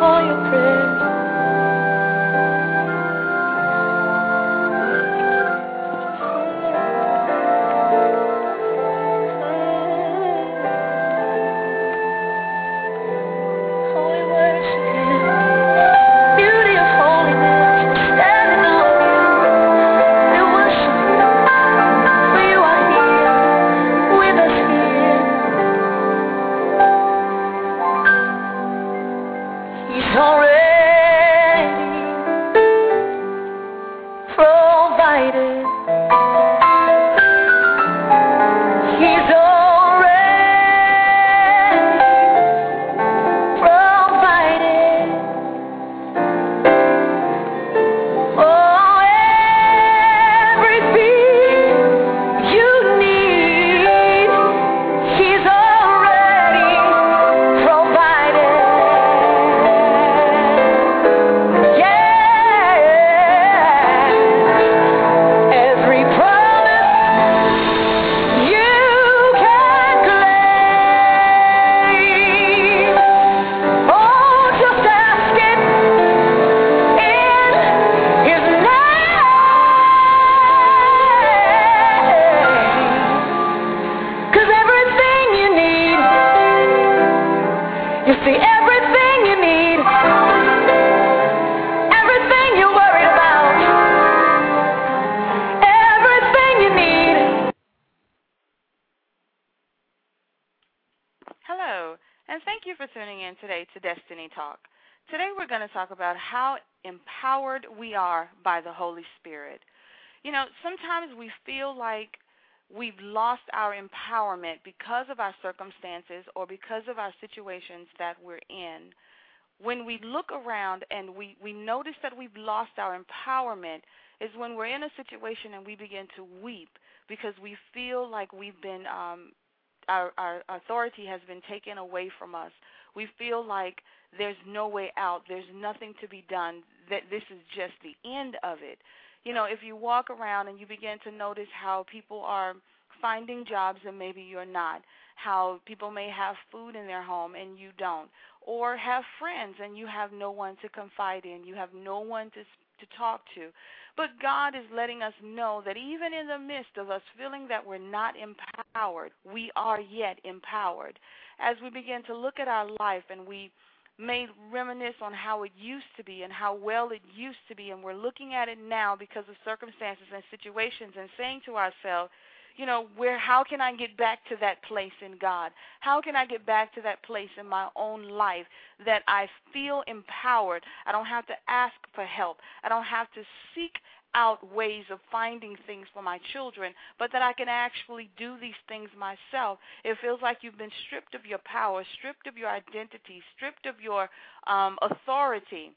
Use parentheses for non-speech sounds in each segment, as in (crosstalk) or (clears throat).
for your circumstances or because of our situations that we're in, when we look around and we, we notice that we've lost our empowerment, is when we're in a situation and we begin to weep because we feel like we've been, um, our, our authority has been taken away from us. We feel like there's no way out, there's nothing to be done, that this is just the end of it. You know, if you walk around and you begin to notice how people are finding jobs and maybe you're not, how people may have food in their home and you don't, or have friends and you have no one to confide in, you have no one to to talk to. But God is letting us know that even in the midst of us feeling that we're not empowered, we are yet empowered. As we begin to look at our life and we may reminisce on how it used to be and how well it used to be, and we're looking at it now because of circumstances and situations and saying to ourselves, you know, where how can I get back to that place in God? How can I get back to that place in my own life that I feel empowered? I don't have to ask for help. I don't have to seek out ways of finding things for my children, but that I can actually do these things myself. It feels like you've been stripped of your power, stripped of your identity, stripped of your um, authority.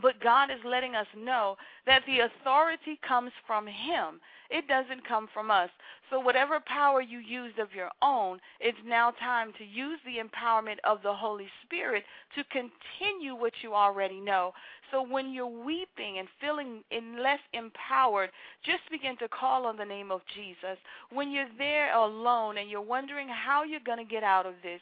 But God is letting us know that the authority comes from Him. It doesn't come from us. So, whatever power you used of your own, it's now time to use the empowerment of the Holy Spirit to continue what you already know. So, when you're weeping and feeling less empowered, just begin to call on the name of Jesus. When you're there alone and you're wondering how you're going to get out of this,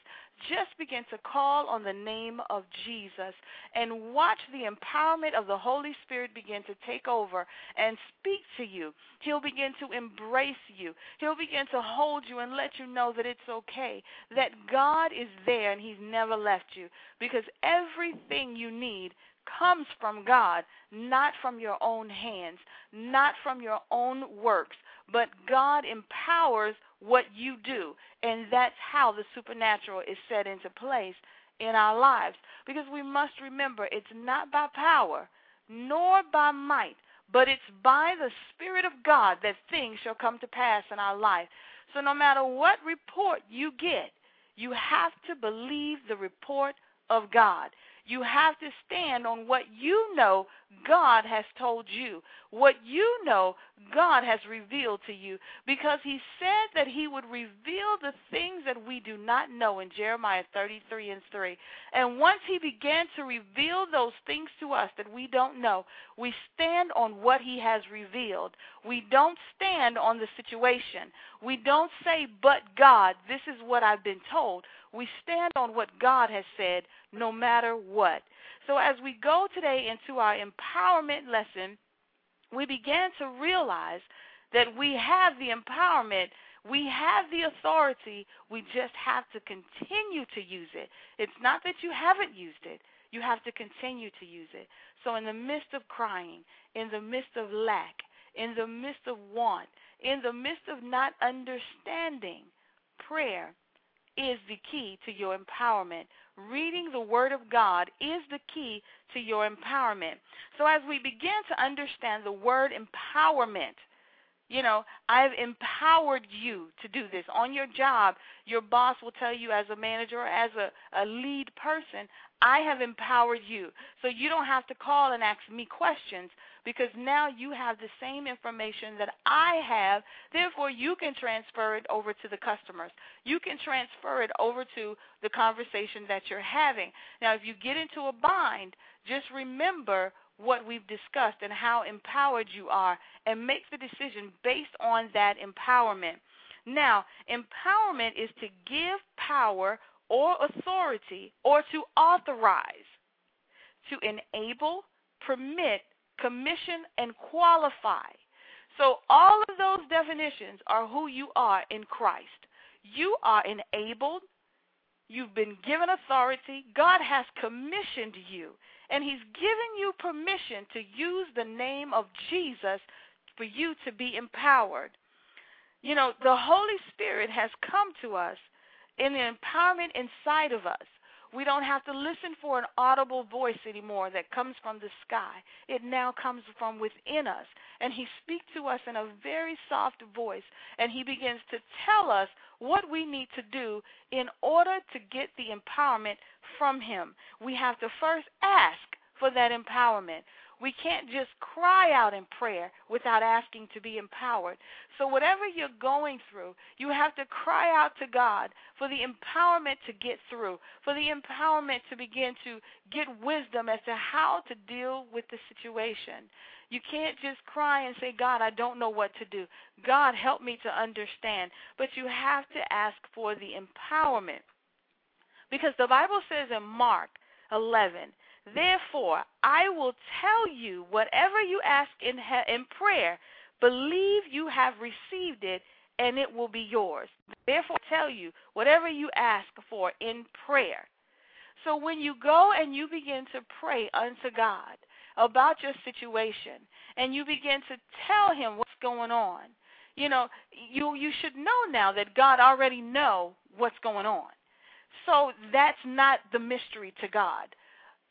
just begin to call on the name of Jesus and watch the empowerment of the Holy Spirit begin to take over and speak to you. He'll begin to embrace you. He'll begin to hold you and let you know that it's okay, that God is there and He's never left you because everything you need comes from God, not from your own hands, not from your own works, but God empowers what you do. And that's how the supernatural is set into place in our lives. Because we must remember it's not by power nor by might, but it's by the Spirit of God that things shall come to pass in our life. So no matter what report you get, you have to believe the report of God. You have to stand on what you know God has told you, what you know God has revealed to you, because He said that He would reveal the things that we do not know in Jeremiah 33 and 3. And once He began to reveal those things to us that we don't know, we stand on what He has revealed. We don't stand on the situation. We don't say, but God, this is what I've been told. We stand on what God has said no matter what. So as we go today into our empowerment lesson, we began to realize that we have the empowerment, we have the authority, we just have to continue to use it. It's not that you haven't used it, you have to continue to use it. So, in the midst of crying, in the midst of lack, in the midst of want, in the midst of not understanding, prayer is the key to your empowerment. Reading the Word of God is the key to your empowerment. So, as we begin to understand the word empowerment, you know, I've empowered you to do this. On your job, your boss will tell you as a manager or as a, a lead person, I have empowered you. So you don't have to call and ask me questions because now you have the same information that I have. Therefore, you can transfer it over to the customers. You can transfer it over to the conversation that you're having. Now, if you get into a bind, just remember what we've discussed and how empowered you are and make the decision based on that empowerment. Now, empowerment is to give power or authority or to authorize, to enable, permit, commission, and qualify. So, all of those definitions are who you are in Christ. You are enabled, you've been given authority, God has commissioned you and He's given you permission to use the name of Jesus for you to be empowered. You know, the Holy Spirit has come to us in the empowerment inside of us. We don't have to listen for an audible voice anymore that comes from the sky. It now comes from within us. And He speaks to us in a very soft voice, and He begins to tell us what we need to do in order to get the empowerment from Him. We have to first ask for that empowerment. We can't just cry out in prayer without asking to be empowered. So, whatever you're going through, you have to cry out to God for the empowerment to get through, for the empowerment to begin to get wisdom as to how to deal with the situation. You can't just cry and say, God, I don't know what to do. God, help me to understand. But you have to ask for the empowerment. Because the Bible says in Mark 11, Therefore, I will tell you whatever you ask in, in prayer, believe you have received it, and it will be yours. Therefore, I tell you whatever you ask for in prayer. So when you go and you begin to pray unto God about your situation, and you begin to tell Him what's going on, you know, you you should know now that God already know what's going on. So that's not the mystery to God.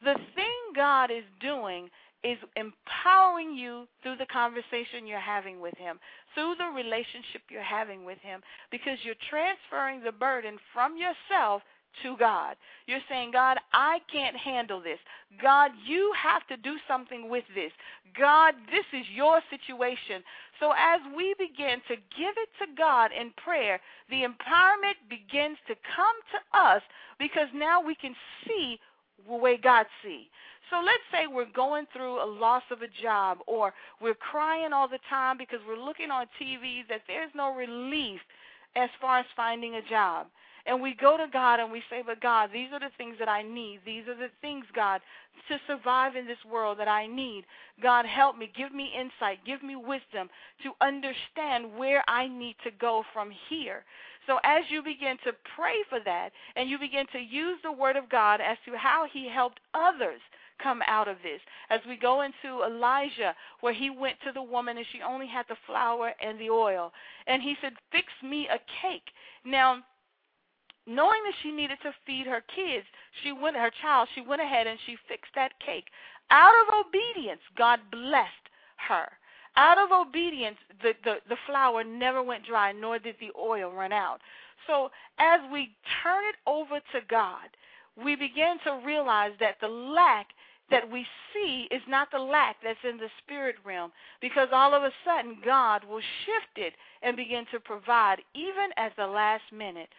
The thing God is doing is empowering you through the conversation you're having with Him, through the relationship you're having with Him, because you're transferring the burden from yourself to God. You're saying, God, I can't handle this. God, you have to do something with this. God, this is your situation. So as we begin to give it to God in prayer, the empowerment begins to come to us because now we can see the way God sees. So let's say we're going through a loss of a job or we're crying all the time because we're looking on TV that there's no relief as far as finding a job. And we go to God and we say, But God, these are the things that I need. These are the things, God, to survive in this world that I need. God, help me. Give me insight. Give me wisdom to understand where I need to go from here. So as you begin to pray for that and you begin to use the Word of God as to how He helped others come out of this. As we go into Elijah, where he went to the woman and she only had the flour and the oil. And he said, Fix me a cake. Now, knowing that she needed to feed her kids, she went her child, she went ahead and she fixed that cake. Out of obedience, God blessed her. Out of obedience, the, the, the flour never went dry, nor did the oil run out. So as we turn it over to God, we begin to realize that the lack that we see is not the lack that's in the spirit realm because all of a sudden God will shift it and begin to provide even at the last minute.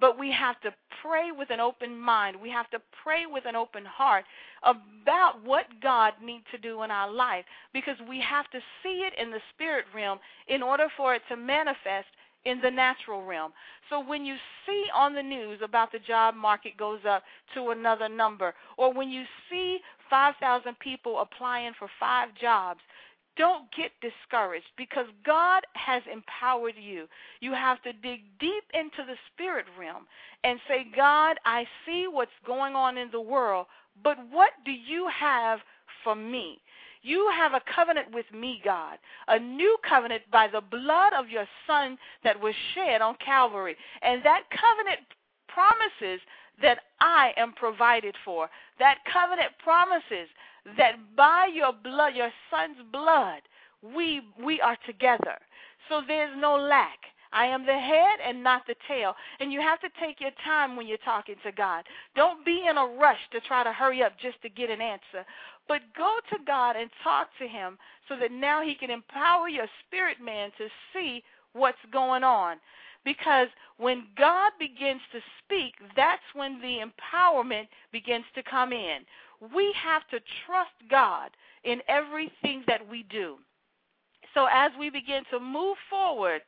But we have to pray with an open mind. We have to pray with an open heart about what God needs to do in our life because we have to see it in the spirit realm in order for it to manifest in the natural realm. So when you see on the news about the job market goes up to another number, or when you see 5,000 people applying for five jobs. Don't get discouraged because God has empowered you. You have to dig deep into the spirit realm and say, God, I see what's going on in the world, but what do you have for me? You have a covenant with me, God, a new covenant by the blood of your Son that was shed on Calvary. And that covenant promises that I am provided for. That covenant promises that by your blood, your Son's blood, we we are together. So there's no lack. I am the head and not the tail. And you have to take your time when you're talking to God. Don't be in a rush to try to hurry up just to get an answer. But go to God and talk to Him so that now He can empower your spirit man to see what's going on. Because when God begins to speak, that's when the empowerment begins to come in. We have to trust God in everything that we do. So as we begin to move forward,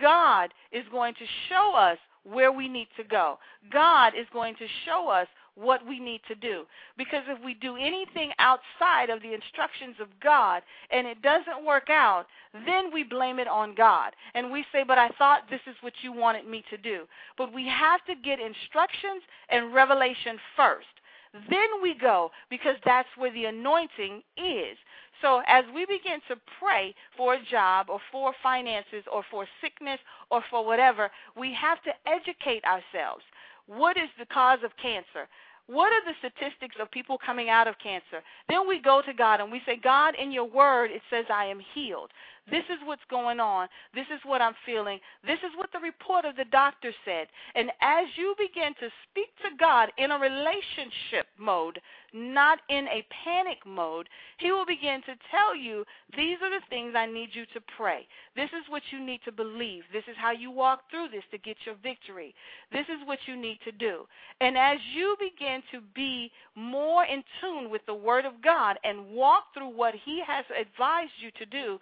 God is going to show us where we need to go. God is going to show us what we need to do. Because if we do anything outside of the instructions of God and it doesn't work out, then we blame it on God. And we say, But I thought this is what you wanted me to do. But we have to get instructions and revelation first. Then we go because that's where the anointing is. So as we begin to pray for a job or for finances or for sickness or for whatever, we have to educate ourselves. What is the cause of cancer? What are the statistics of people coming out of cancer? Then we go to God and we say, God, in your word, it says I am healed. This is what's going on. This is what I'm feeling. This is what the report of the doctor said. And as you begin to speak to God in a relationship mode, not in a panic mode, He will begin to tell you, These are the things I need you to pray. This is what you need to believe. This is how you walk through this to get your victory. This is what you need to do. And as you begin to be more in tune with the Word of God and walk through what He has advised you to do,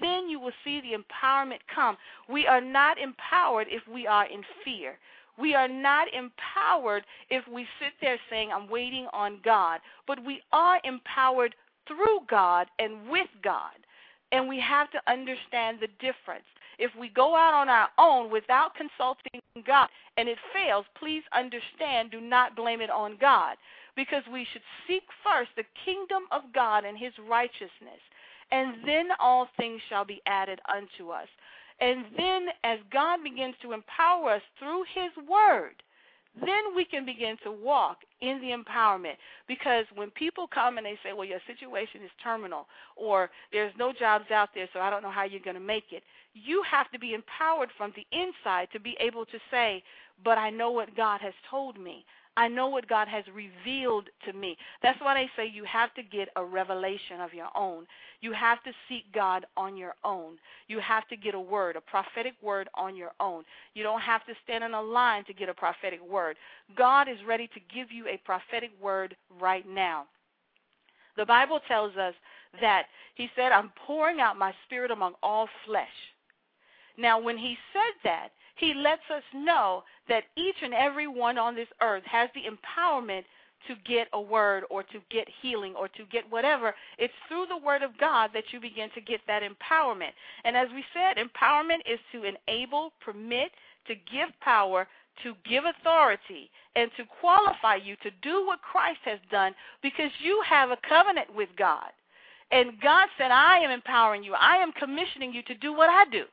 then you will see the empowerment come. We are not empowered if we are in fear. We are not empowered if we sit there saying, I'm waiting on God. But we are empowered through God and with God. And we have to understand the difference. If we go out on our own without consulting God and it fails, please understand, do not blame it on God. Because we should seek first the kingdom of God and his righteousness and then all things shall be added unto us. And then, as God begins to empower us through His Word, then we can begin to walk in the empowerment. Because when people come and they say, well, your situation is terminal, or there's no jobs out there, so I don't know how you're going to make it, you have to be empowered from the inside to be able to say, but I know what God has told me. I know what God has revealed to me. That's why they say you have to get a revelation of your own. You have to seek God on your own. You have to get a word, a prophetic word on your own. You don't have to stand in a line to get a prophetic word. God is ready to give you a prophetic word right now. The Bible tells us that He said, I'm pouring out my spirit among all flesh. Now, when He said that, he lets us know that each and every one on this earth has the empowerment to get a word or to get healing or to get whatever. It's through the word of God that you begin to get that empowerment. And as we said, empowerment is to enable, permit, to give power, to give authority, and to qualify you to do what Christ has done because you have a covenant with God. And God said, I am empowering you. I am commissioning you to do what I do.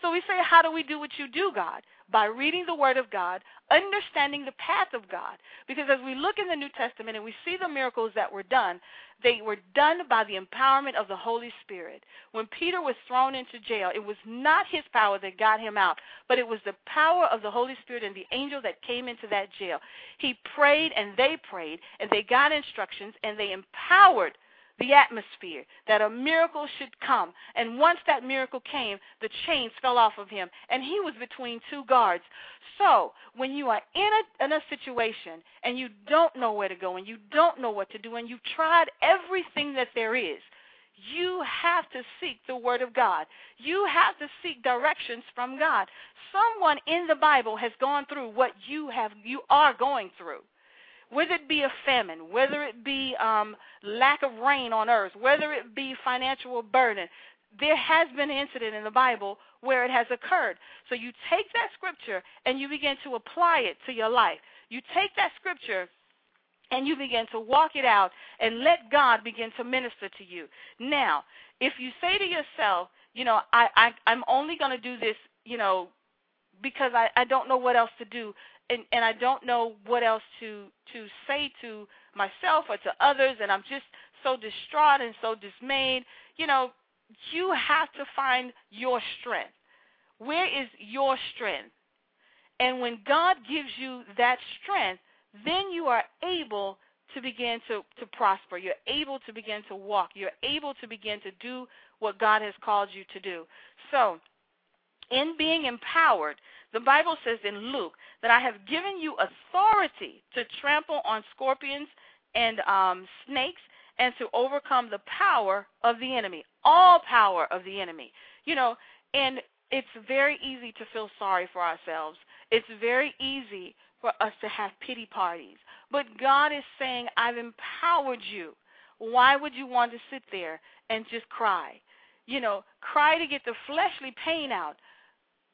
So we say, How do we do what you do, God? By reading the Word of God, understanding the path of God. Because as we look in the New Testament and we see the miracles that were done, they were done by the empowerment of the Holy Spirit. When Peter was thrown into jail, it was not his power that got him out, but it was the power of the Holy Spirit and the angel that came into that jail. He prayed and they prayed and they got instructions and they empowered the atmosphere that a miracle should come. And once that miracle came, the chains fell off of him, and he was between two guards. So, when you are in a, in a situation and you don't know where to go and you don't know what to do and you've tried everything that there is, you have to seek the Word of God. You have to seek directions from God. Someone in the Bible has gone through what you have you are going through. Whether it be a famine, whether it be um, lack of rain on earth, whether it be financial burden, there has been an incident in the Bible where it has occurred. So you take that scripture and you begin to apply it to your life. You take that scripture and you begin to walk it out and let God begin to minister to you. Now, if you say to yourself, you know, I, I I'm only going to do this, you know, because I I don't know what else to do and and I don't know what else to to say to myself or to others and I'm just so distraught and so dismayed, you know, you have to find your strength. Where is your strength? And when God gives you that strength, then you are able to begin to, to prosper. You're able to begin to walk. You're able to begin to do what God has called you to do. So, in being empowered, the Bible says in Luke that I have given you authority to trample on scorpions and um, snakes and to overcome the power of the enemy, all power of the enemy. You know, and it's very easy to feel sorry for ourselves. It's very easy for us to have pity parties. But God is saying, I've empowered you. Why would you want to sit there and just cry? You know, cry to get the fleshly pain out,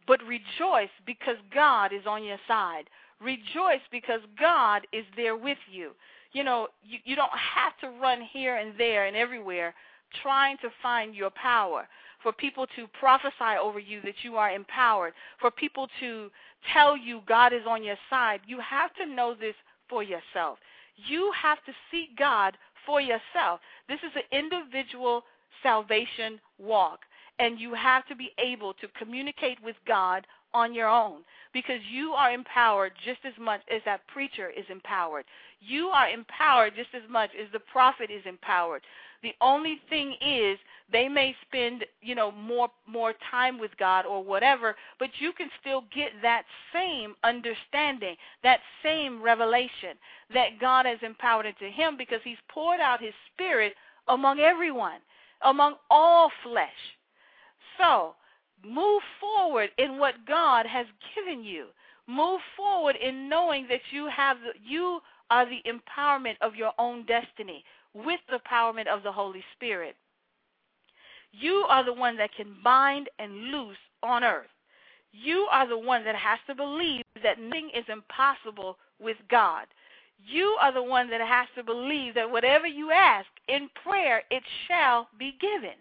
but rejoice because God is on your side. Rejoice because God is there with you you know, you, you don't have to run here and there and everywhere trying to find your power. For people to prophesy over you that you are empowered. For people to tell you God is on your side. You have to know this for yourself. You have to seek God for yourself. This is an individual salvation walk. And you have to be able to communicate with God on your own because you are empowered just as much as that preacher is empowered. You are empowered just as much as the prophet is empowered. The only thing is they may spend, you know, more more time with God or whatever, but you can still get that same understanding, that same revelation that God has empowered into him because he's poured out his spirit among everyone, among all flesh. So, Move forward in what God has given you. Move forward in knowing that you have you are the empowerment of your own destiny with the empowerment of the Holy Spirit. You are the one that can bind and loose on earth. You are the one that has to believe that nothing is impossible with God. You are the one that has to believe that whatever you ask in prayer, it shall be given.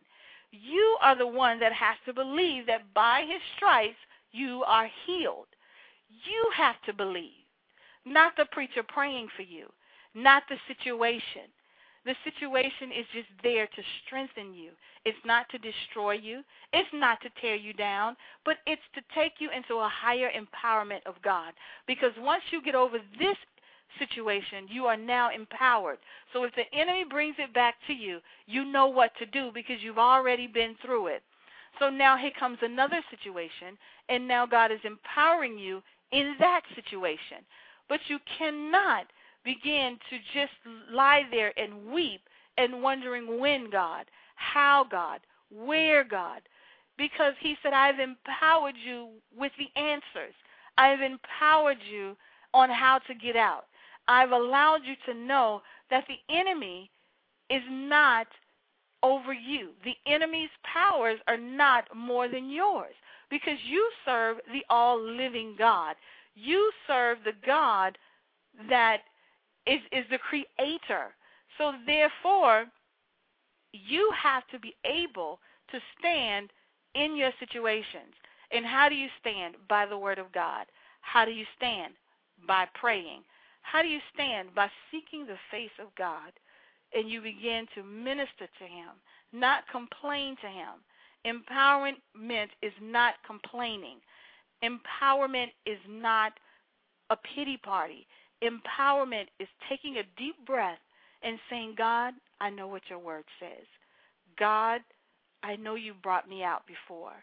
You are the one that has to believe that by his stripes you are healed. You have to believe, not the preacher praying for you, not the situation. The situation is just there to strengthen you. It's not to destroy you. It's not to tear you down, but it's to take you into a higher empowerment of God. Because once you get over this situation, you are now empowered. So if the enemy brings it back to you, you know what to do because you've already been through it. So now here comes another situation, and now God is empowering you in that situation. But you cannot begin to just lie there and weep and wondering when God, how God, where God. Because he said, I've empowered you with the answers. I've empowered you on how to get out. I've allowed you to know that the enemy is not over you. The enemy's powers are not more than yours because you serve the all living God. You serve the God that is, is the creator. So, therefore, you have to be able to stand in your situations. And how do you stand? By the Word of God. How do you stand? By praying. How do you stand? By seeking the face of God and you begin to minister to Him, not complain to Him. Empowerment is not complaining. Empowerment is not a pity party. Empowerment is taking a deep breath and saying, God, I know what your word says. God, I know you brought me out before,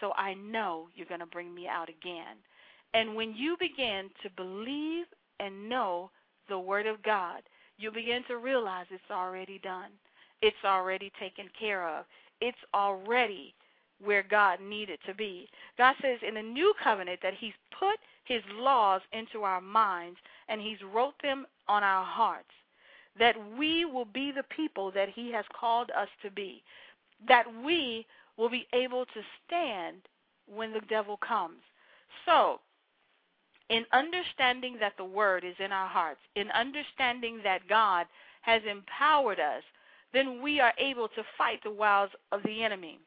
so I know you're going to bring me out again. And when you begin to believe and know the Word of God, you begin to realize it's already done. It's already taken care of. It's already where God needed to be. God says in the new covenant that He's put His laws into our minds and He's wrote them on our hearts. That we will be the people that He has called us to be. That we will be able to stand when the devil comes. So, in understanding that the word is in our hearts, in understanding that God has empowered us, then we are able to fight the wiles of the enemy.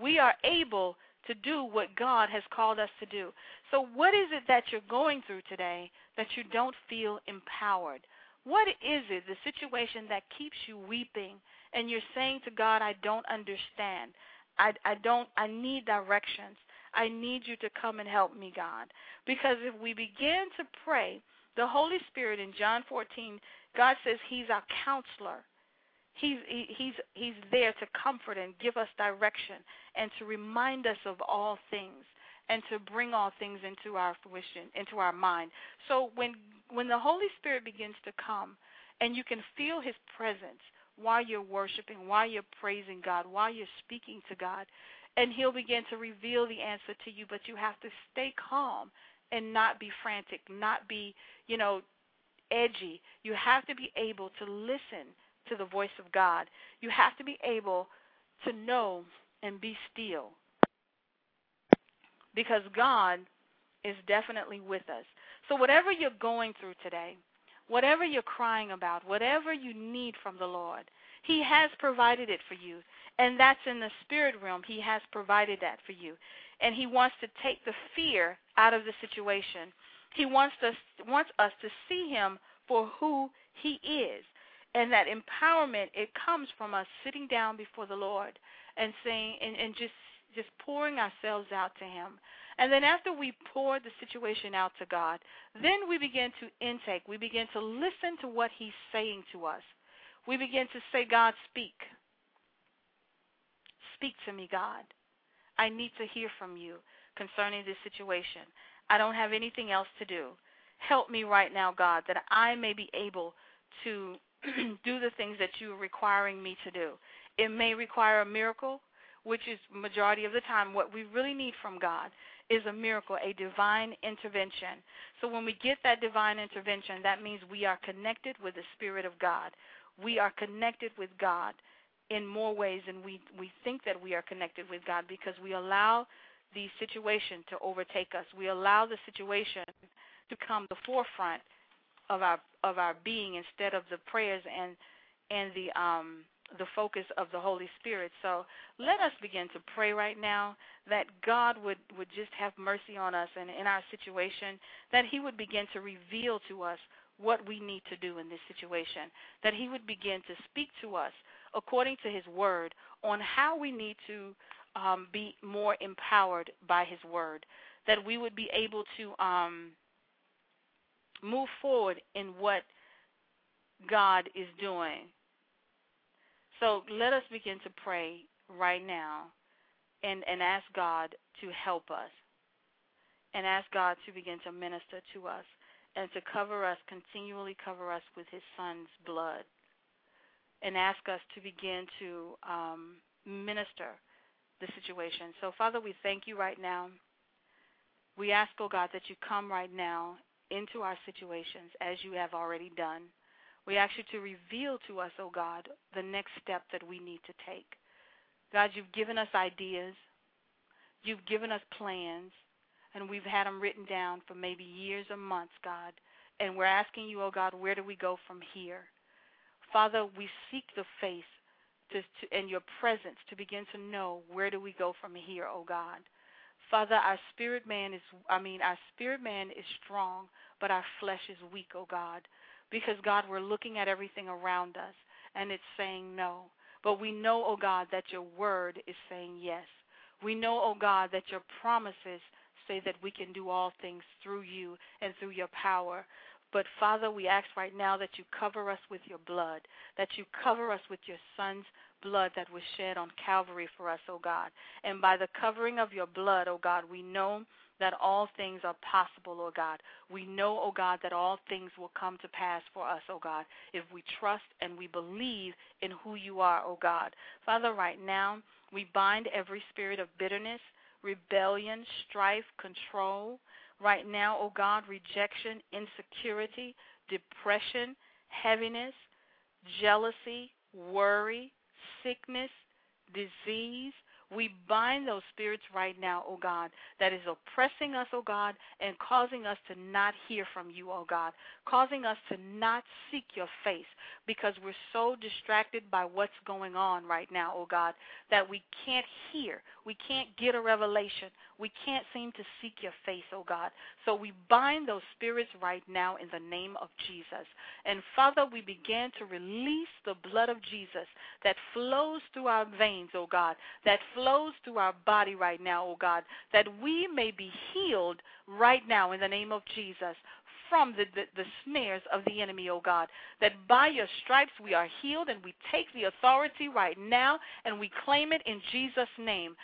We are able to do what God has called us to do. So, what is it that you're going through today that you don't feel empowered? What is it, the situation that keeps you weeping and you're saying to God, I don't understand? I, I don't, I need directions. I need you to come and help me, God. Because if we begin to pray, the Holy Spirit in John 14, God says He's our counselor. He's he's he's there to comfort and give us direction and to remind us of all things and to bring all things into our fruition, into our mind. So when when the Holy Spirit begins to come and you can feel his presence while you're worshiping, while you're praising God, while you're speaking to God, and he'll begin to reveal the answer to you, but you have to stay calm and not be frantic, not be, you know, edgy. You have to be able to listen to the voice of God. You have to be able to know and be still. Because God is definitely with us. So, whatever you're going through today, whatever you're crying about, whatever you need from the Lord, He has provided it for you. And that's in the spirit realm. He has provided that for you. And He wants to take the fear out of the situation. He wants us, wants us to see Him for who He is. And that empowerment, it comes from us sitting down before the Lord and saying, and, and just just pouring ourselves out to Him. And then after we pour the situation out to God, then we begin to intake. We begin to listen to what He's saying to us. We begin to say, God, speak. Speak to me, God. I need to hear from you concerning this situation. I don't have anything else to do. Help me right now, God, that I may be able to (clears throat) do the things that you're requiring me to do. It may require a miracle, which is majority of the time what we really need from God is a miracle, a divine intervention. So when we get that divine intervention, that means we are connected with the Spirit of God. We are connected with God in more ways than we, we think that we are connected with God because we allow the situation to overtake us. We allow the situation to come the forefront of our of our being instead of the prayers and and the um the focus of the Holy Spirit. So let us begin to pray right now that God would, would just have mercy on us and in our situation, that He would begin to reveal to us what we need to do in this situation, that He would begin to speak to us according to His Word on how we need to um, be more empowered by His Word, that we would be able to um, move forward in what God is doing. So let us begin to pray right now and, and ask God to help us and ask God to begin to minister to us and to cover us, continually cover us with His Son's blood and ask us to begin to um, minister the situation. So, Father, we thank you right now. We ask, oh God, that you come right now into our situations as you have already done. We ask you to reveal to us, oh God, the next step that we need to take. God, you've given us ideas, you've given us plans, and we've had them written down for maybe years or months, God. And we're asking you, oh God, where do we go from here? Father, we seek the face to, to, and your presence to begin to know where do we go from here, oh God. Father, our spirit man is, I mean, our spirit man is strong, but our flesh is weak, oh God. Because, God, we're looking at everything around us and it's saying no. But we know, oh God, that your word is saying yes. We know, oh God, that your promises say that we can do all things through you and through your power. But Father, we ask right now that you cover us with your blood, that you cover us with your Son's blood that was shed on Calvary for us, O God. And by the covering of your blood, O God, we know that all things are possible, oh God. We know, oh God, that all things will come to pass for us, oh God, if we trust and we believe in who you are, oh God. Father, right now, we bind every spirit of bitterness, rebellion, strife, control. Right now, oh God, rejection, insecurity, depression, heaviness, jealousy, worry, sickness, disease, we bind those spirits right now, oh God, that is oppressing us, oh God, and causing us to not hear from you, oh God, causing us to not seek your face because we're so distracted by what's going on right now, oh God, that we can't hear. We can't get a revelation. We can't seem to seek your face, oh God. So we bind those spirits right now in the name of Jesus. And Father, we begin to release the blood of Jesus that flows through our veins, oh God, that flows through our body right now, oh God, that we may be healed right now in the name of Jesus from the, the, the, snares of the enemy, oh God. That by your stripes we are healed and we take the authority right now and we claim it in Jesus' name.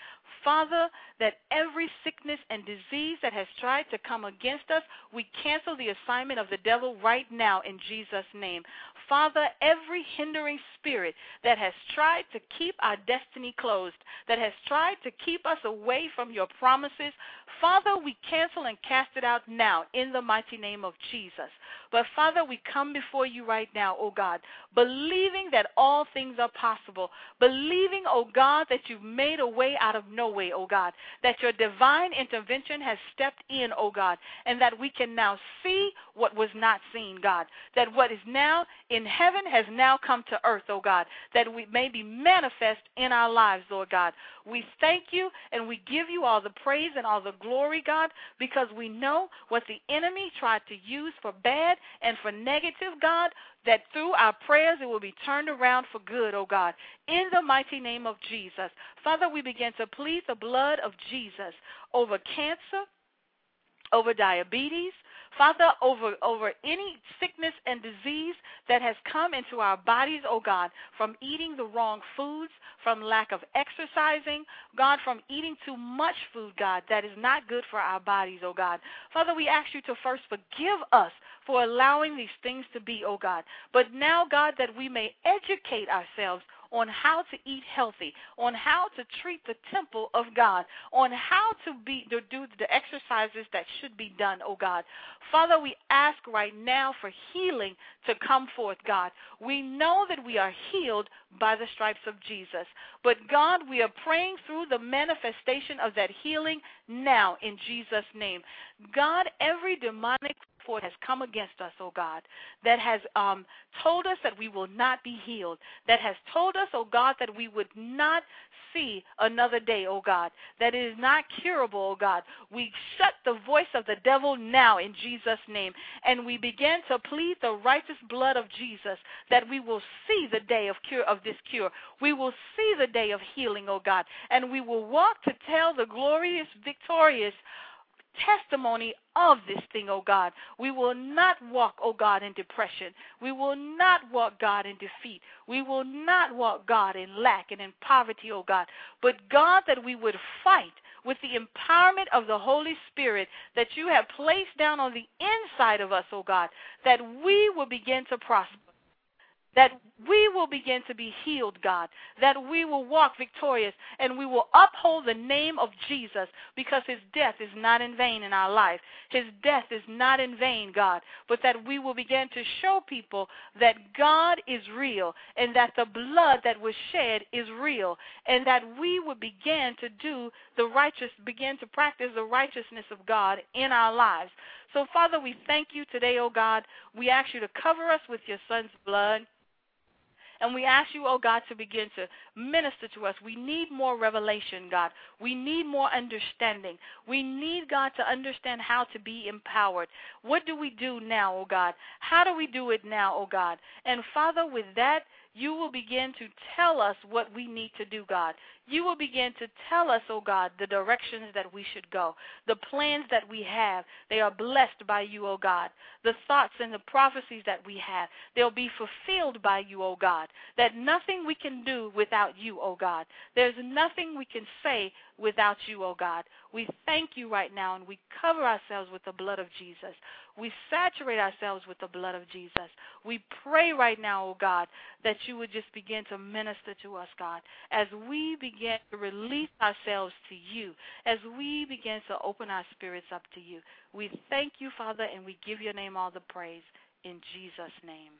Father, that every sickness and disease that has tried to come against us, we cancel the assignment of the devil right now in Jesus' name. Father, every hindering spirit that has tried to keep our destiny closed, that has tried to keep us away from your promises, Father, we cancel and cast it out now in the mighty name of Jesus. But Father, we come before you right now, oh God, believing that all things are possible, believing, oh God, that you've made a way out of no way, oh God, that your divine intervention has stepped in, oh God, and that we can now see what was not seen, God, that what is now in heaven has now come to earth, oh God, that we may be manifest in our lives, Lord God. We thank you and we give you all the praise and all the glory, God, because we know what the enemy tried to use for bad and for negative, God, that through our prayers it will be turned around for good, oh God, in the mighty name of Jesus. Father, we begin to plead the blood of Jesus over cancer, over diabetes, Father, over, over any sickness and disease that has come into our bodies, oh God, from eating the wrong foods, from lack of exercising, God, from eating too much food, God, that is not good for our bodies, oh God. Father, we ask you to first forgive us for allowing these things to be, oh God. But now, God, that we may educate ourselves on how to eat healthy, on how to treat the temple of God, on how to be to do the exercises that should be done, oh God. Father, we ask right now for healing to come forth, God. We know that we are healed by the stripes of Jesus. But God, we are praying through the manifestation of that healing now in Jesus' name. God, every demonic forth has come against us, oh God, that has um, told us that we will not be healed, that has told us, oh God, that we would not see another day, oh God, that it is not curable, oh God. We shut the voice of the devil now in Jesus' name, and we begin to plead the righteous blood of Jesus that we will see the day of cure of this cure. We will see the day of healing, oh God, and we will walk to tell the glorious, victorious testimony of this thing, oh God. We will not walk, oh God, in depression. We will not walk, God, in defeat. We will not walk, God, in lack and in poverty, oh God. But God, that we would fight with the empowerment of the Holy Spirit that you have placed down on the inside of us, oh God, that we will begin to prosper that we will begin to be healed, God, that we will walk victorious, and we will uphold the name of Jesus because his death is not in vain in our life. His death is not in vain, God, but that we will begin to show people that God is real and that the blood that was shed is real, and that we will begin to do the righteous, begin to practice the righteousness of God in our lives. So, Father, we thank you today, O oh God. We ask you to cover us with your Son's blood. And we ask you, oh God, to begin to minister to us. We need more revelation, God. We need more understanding. We need, God, to understand how to be empowered. What do we do now, oh God? How do we do it now, oh God? And Father, with that, you will begin to tell us what we need to do, God. You will begin to tell us, oh God, the directions that we should go. The plans that we have, they are blessed by you, oh God. The thoughts and the prophecies that we have, they'll be fulfilled by you, oh God. That nothing we can do without you, oh God. There's nothing we can say without you, oh God. We thank you right now and we cover ourselves with the blood of Jesus. We saturate ourselves with the blood of Jesus. We pray right now, oh God, that you would just begin to minister to us, God, as we begin to release ourselves to you, as we begin to open our spirits up to you. We thank you, Father, and we give your name all the praise. In Jesus' name,